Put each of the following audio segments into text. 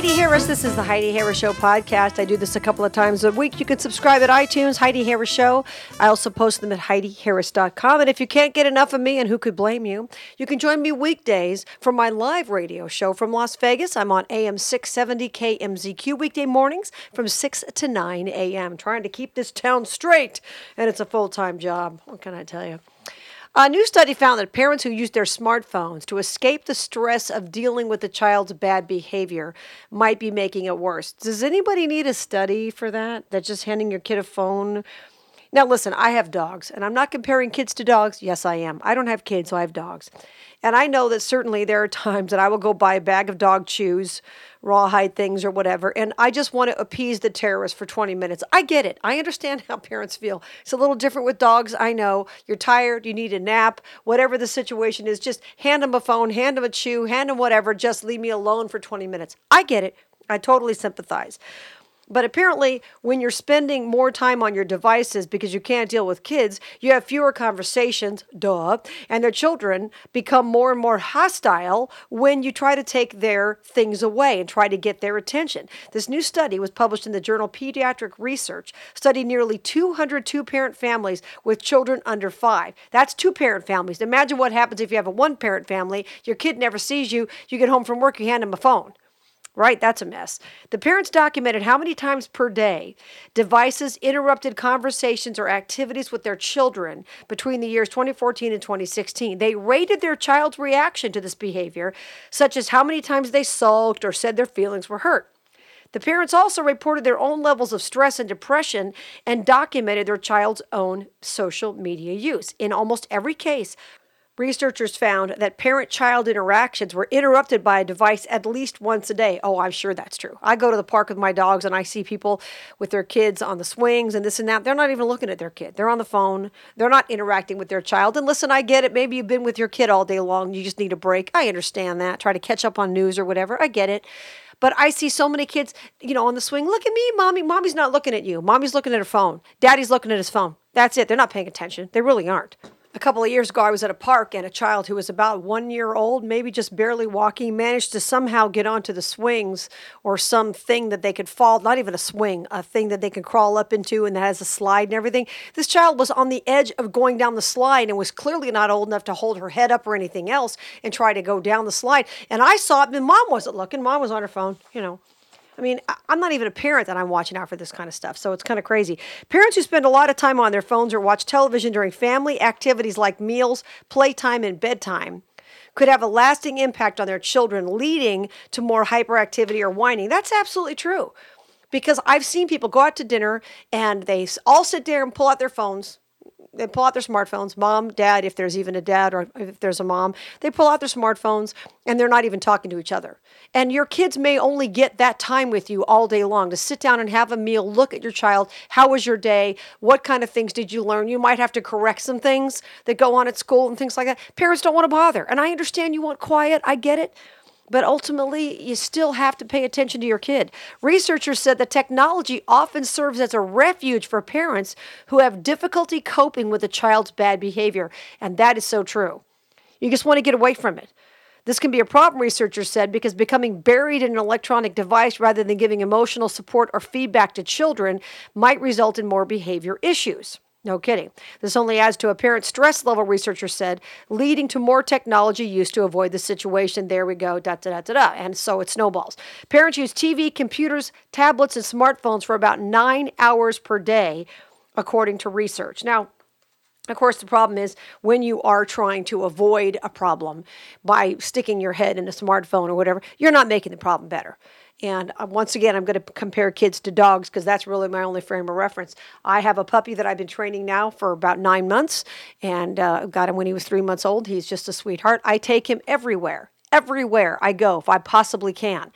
Heidi Harris. This is the Heidi Harris Show podcast. I do this a couple of times a week. You can subscribe at iTunes, Heidi Harris Show. I also post them at HeidiHarris.com. And if you can't get enough of me, and who could blame you, you can join me weekdays for my live radio show from Las Vegas. I'm on AM 670 KMZQ weekday mornings from 6 to 9 a.m. Trying to keep this town straight, and it's a full time job. What can I tell you? A new study found that parents who use their smartphones to escape the stress of dealing with the child's bad behavior might be making it worse. Does anybody need a study for that? That just handing your kid a phone now, listen, I have dogs, and I'm not comparing kids to dogs. Yes, I am. I don't have kids, so I have dogs. And I know that certainly there are times that I will go buy a bag of dog chews, rawhide things, or whatever, and I just want to appease the terrorists for 20 minutes. I get it. I understand how parents feel. It's a little different with dogs. I know. You're tired, you need a nap, whatever the situation is, just hand them a phone, hand them a chew, hand them whatever, just leave me alone for 20 minutes. I get it. I totally sympathize. But apparently, when you're spending more time on your devices because you can't deal with kids, you have fewer conversations, duh, and their children become more and more hostile when you try to take their things away and try to get their attention. This new study was published in the journal Pediatric Research, studied nearly 200 two parent families with children under five. That's two parent families. Imagine what happens if you have a one parent family, your kid never sees you, you get home from work, you hand him a phone. Right, that's a mess. The parents documented how many times per day devices interrupted conversations or activities with their children between the years 2014 and 2016. They rated their child's reaction to this behavior, such as how many times they sulked or said their feelings were hurt. The parents also reported their own levels of stress and depression and documented their child's own social media use. In almost every case, Researchers found that parent child interactions were interrupted by a device at least once a day. Oh, I'm sure that's true. I go to the park with my dogs and I see people with their kids on the swings and this and that. They're not even looking at their kid. They're on the phone. They're not interacting with their child. And listen, I get it. Maybe you've been with your kid all day long. You just need a break. I understand that. Try to catch up on news or whatever. I get it. But I see so many kids, you know, on the swing. Look at me, mommy. Mommy's not looking at you. Mommy's looking at her phone. Daddy's looking at his phone. That's it. They're not paying attention. They really aren't a couple of years ago, I was at a park and a child who was about one year old, maybe just barely walking, managed to somehow get onto the swings or something that they could fall, not even a swing, a thing that they can crawl up into and that has a slide and everything. This child was on the edge of going down the slide and was clearly not old enough to hold her head up or anything else and try to go down the slide. And I saw it, and mom wasn't looking. Mom was on her phone, you know. I mean, I'm not even a parent that I'm watching out for this kind of stuff, so it's kind of crazy. Parents who spend a lot of time on their phones or watch television during family activities like meals, playtime, and bedtime could have a lasting impact on their children, leading to more hyperactivity or whining. That's absolutely true. Because I've seen people go out to dinner and they all sit there and pull out their phones they pull out their smartphones, mom, dad, if there's even a dad or if there's a mom, they pull out their smartphones and they're not even talking to each other. And your kids may only get that time with you all day long to sit down and have a meal, look at your child. How was your day? What kind of things did you learn? You might have to correct some things that go on at school and things like that. Parents don't want to bother. And I understand you want quiet. I get it but ultimately you still have to pay attention to your kid. Researchers said that technology often serves as a refuge for parents who have difficulty coping with a child's bad behavior, and that is so true. You just want to get away from it. This can be a problem, researchers said, because becoming buried in an electronic device rather than giving emotional support or feedback to children might result in more behavior issues. No kidding. This only adds to a parent's stress level, researchers said, leading to more technology use to avoid the situation. There we go, da da da da da. And so it snowballs. Parents use TV, computers, tablets, and smartphones for about nine hours per day, according to research. Now, of course, the problem is when you are trying to avoid a problem by sticking your head in a smartphone or whatever, you're not making the problem better. And uh, once again, I'm going to compare kids to dogs because that's really my only frame of reference. I have a puppy that I've been training now for about nine months and uh, got him when he was three months old. He's just a sweetheart. I take him everywhere, everywhere I go if I possibly can.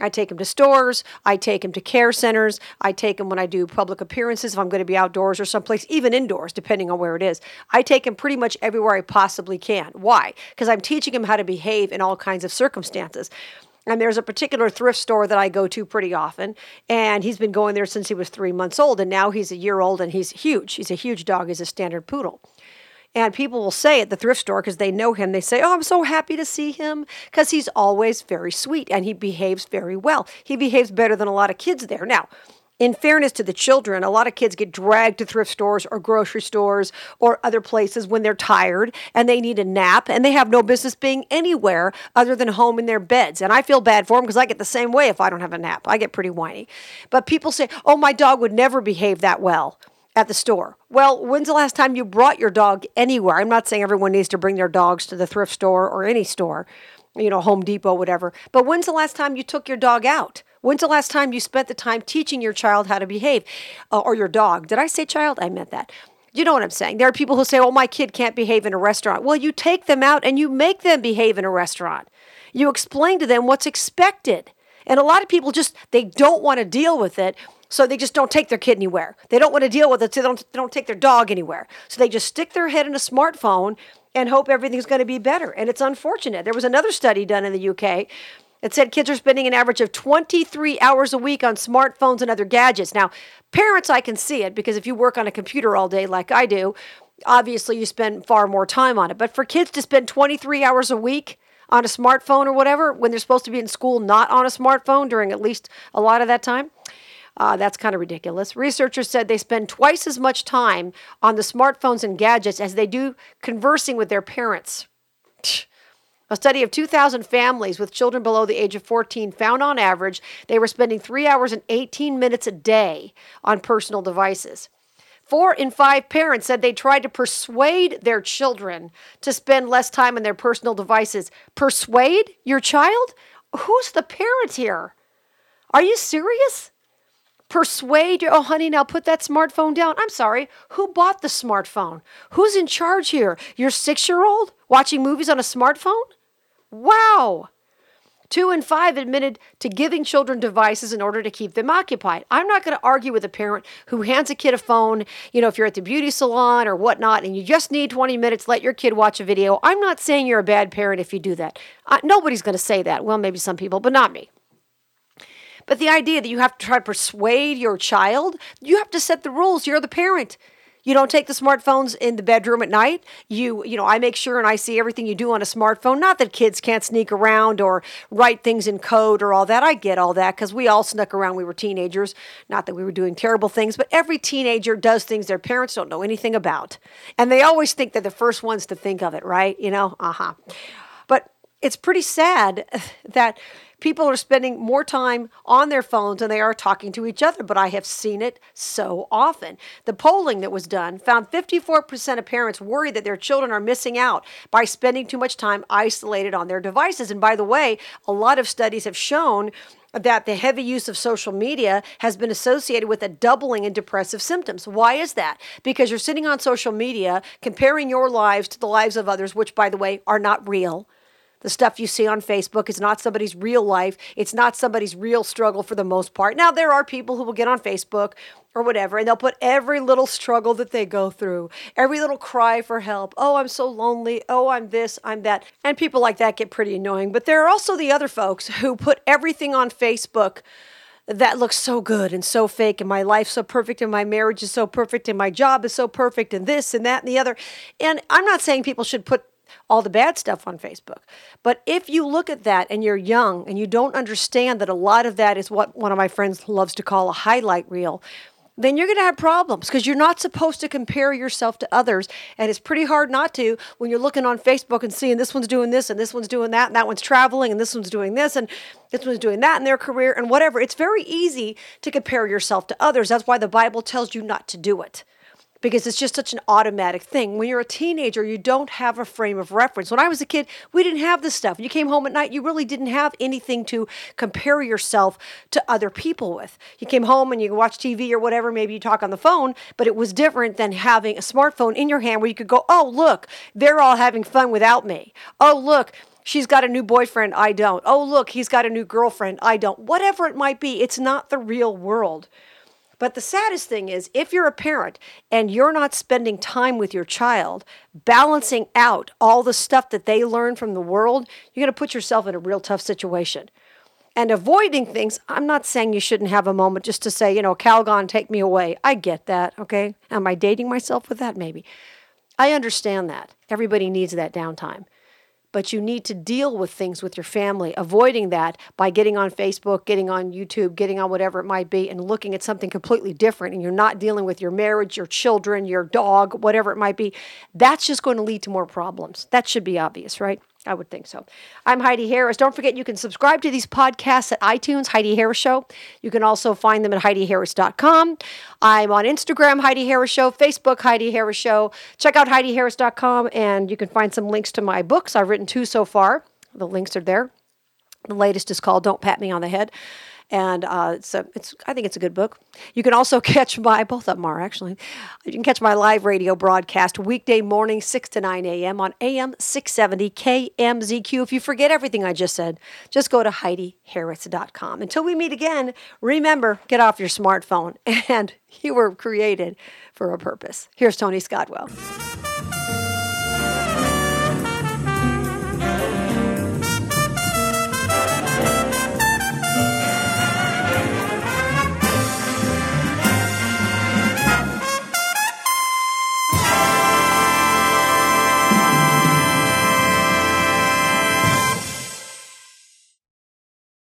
I take him to stores. I take him to care centers. I take him when I do public appearances, if I'm going to be outdoors or someplace, even indoors, depending on where it is. I take him pretty much everywhere I possibly can. Why? Because I'm teaching him how to behave in all kinds of circumstances. And there's a particular thrift store that I go to pretty often. And he's been going there since he was three months old. And now he's a year old and he's huge. He's a huge dog. He's a standard poodle. And people will say at the thrift store, because they know him, they say, Oh, I'm so happy to see him because he's always very sweet and he behaves very well. He behaves better than a lot of kids there. Now, in fairness to the children, a lot of kids get dragged to thrift stores or grocery stores or other places when they're tired and they need a nap and they have no business being anywhere other than home in their beds. And I feel bad for them because I get the same way if I don't have a nap. I get pretty whiny. But people say, oh, my dog would never behave that well at the store. Well, when's the last time you brought your dog anywhere? I'm not saying everyone needs to bring their dogs to the thrift store or any store, you know, Home Depot, whatever. But when's the last time you took your dog out? When's the last time you spent the time teaching your child how to behave uh, or your dog? Did I say child? I meant that. You know what I'm saying? There are people who say, oh, my kid can't behave in a restaurant. Well, you take them out and you make them behave in a restaurant. You explain to them what's expected. And a lot of people just, they don't want to deal with it. So they just don't take their kid anywhere. They don't want to deal with it, so they don't, they don't take their dog anywhere. So they just stick their head in a smartphone and hope everything's going to be better. And it's unfortunate. There was another study done in the UK it said kids are spending an average of 23 hours a week on smartphones and other gadgets. Now, parents, I can see it because if you work on a computer all day like I do, obviously you spend far more time on it. But for kids to spend 23 hours a week on a smartphone or whatever when they're supposed to be in school not on a smartphone during at least a lot of that time, uh, that's kind of ridiculous. Researchers said they spend twice as much time on the smartphones and gadgets as they do conversing with their parents. A study of 2,000 families with children below the age of 14 found on average they were spending three hours and 18 minutes a day on personal devices. Four in five parents said they tried to persuade their children to spend less time on their personal devices. Persuade your child? Who's the parent here? Are you serious? Persuade your, oh, honey, now put that smartphone down. I'm sorry, who bought the smartphone? Who's in charge here? Your six year old watching movies on a smartphone? Wow! Two in five admitted to giving children devices in order to keep them occupied. I'm not going to argue with a parent who hands a kid a phone, you know, if you're at the beauty salon or whatnot, and you just need 20 minutes, let your kid watch a video. I'm not saying you're a bad parent if you do that. Uh, nobody's going to say that. Well, maybe some people, but not me. But the idea that you have to try to persuade your child, you have to set the rules. You're the parent. You don't take the smartphones in the bedroom at night. You, you know, I make sure and I see everything you do on a smartphone. Not that kids can't sneak around or write things in code or all that. I get all that because we all snuck around. We were teenagers. Not that we were doing terrible things, but every teenager does things their parents don't know anything about. And they always think they're the first ones to think of it, right? You know, uh huh. But it's pretty sad that people are spending more time on their phones than they are talking to each other, but I have seen it so often. The polling that was done found 54% of parents worry that their children are missing out by spending too much time isolated on their devices. And by the way, a lot of studies have shown that the heavy use of social media has been associated with a doubling in depressive symptoms. Why is that? Because you're sitting on social media comparing your lives to the lives of others, which, by the way, are not real. The stuff you see on Facebook is not somebody's real life. It's not somebody's real struggle for the most part. Now, there are people who will get on Facebook or whatever, and they'll put every little struggle that they go through, every little cry for help. Oh, I'm so lonely. Oh, I'm this, I'm that. And people like that get pretty annoying. But there are also the other folks who put everything on Facebook that looks so good and so fake and my life's so perfect and my marriage is so perfect and my job is so perfect and this and that and the other. And I'm not saying people should put all the bad stuff on Facebook. But if you look at that and you're young and you don't understand that a lot of that is what one of my friends loves to call a highlight reel, then you're going to have problems because you're not supposed to compare yourself to others. And it's pretty hard not to when you're looking on Facebook and seeing this one's doing this and this one's doing that and that one's traveling and this one's doing this and this one's doing that in their career and whatever. It's very easy to compare yourself to others. That's why the Bible tells you not to do it because it's just such an automatic thing. When you're a teenager, you don't have a frame of reference. When I was a kid, we didn't have this stuff. You came home at night, you really didn't have anything to compare yourself to other people with. You came home and you watch TV or whatever, maybe you talk on the phone, but it was different than having a smartphone in your hand where you could go, oh, look, they're all having fun without me. Oh, look, She's got a new boyfriend, I don't. Oh, look, he's got a new girlfriend, I don't. Whatever it might be, it's not the real world. But the saddest thing is, if you're a parent and you're not spending time with your child, balancing out all the stuff that they learn from the world, you're going to put yourself in a real tough situation. And avoiding things, I'm not saying you shouldn't have a moment just to say, you know, Calgon, take me away. I get that, okay? Am I dating myself with that? Maybe. I understand that. Everybody needs that downtime but you need to deal with things with your family, avoiding that by getting on Facebook, getting on YouTube, getting on whatever it might be, and looking at something completely different. And you're not dealing with your marriage, your children, your dog, whatever it might be. That's just going to lead to more problems. That should be obvious, right? I would think so. I'm Heidi Harris. Don't forget you can subscribe to these podcasts at iTunes, Heidi Harris Show. You can also find them at HeidiHarris.com. I'm on Instagram, Heidi Harris Show, Facebook, Heidi Harris Show. Check out HeidiHarris.com and you can find some links to my books. I've written two so far. The links are there. The latest is called Don't Pat Me on the Head and uh, it's a, it's I think it's a good book. You can also catch my both of them are actually. You can catch my live radio broadcast weekday morning six to nine a.m. on AM six seventy KMZQ. If you forget everything I just said, just go to HeidiHarris.com. Until we meet again, remember get off your smartphone and you were created for a purpose. Here's Tony Scottwell.